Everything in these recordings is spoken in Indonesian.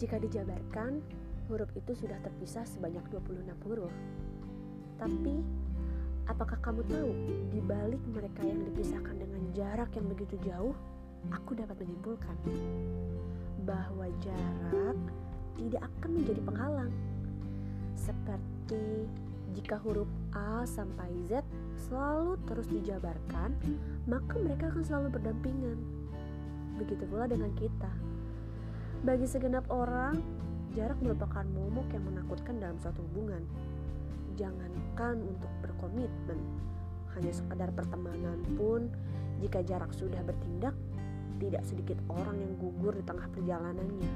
Jika dijabarkan, huruf itu sudah terpisah sebanyak 26 huruf. Tapi, apakah kamu tahu di balik mereka yang dipisahkan dengan jarak yang begitu jauh, aku dapat menyimpulkan bahwa jarak tidak akan menjadi penghalang. Seperti jika huruf A sampai Z selalu terus dijabarkan, maka mereka akan selalu berdampingan. Begitu pula dengan kita. Bagi segenap orang, jarak merupakan momok yang menakutkan dalam suatu hubungan. Jangankan untuk berkomitmen, hanya sekadar pertemanan pun, jika jarak sudah bertindak, tidak sedikit orang yang gugur di tengah perjalanannya.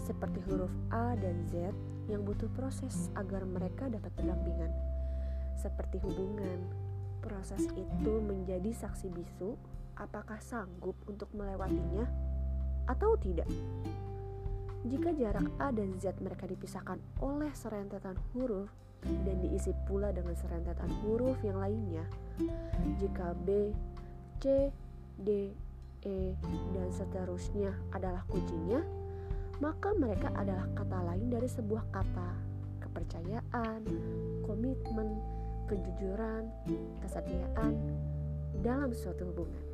Seperti huruf A dan Z yang butuh proses agar mereka dapat berdampingan. Seperti hubungan, proses itu menjadi saksi bisu apakah sanggup untuk melewatinya atau tidak. Jika jarak A dan Z mereka dipisahkan oleh serentetan huruf dan diisi pula dengan serentetan huruf yang lainnya, jika B, C, D, E, dan seterusnya adalah kuncinya, maka mereka adalah kata lain dari sebuah kata kepercayaan, komitmen, kejujuran, kesetiaan dalam suatu hubungan.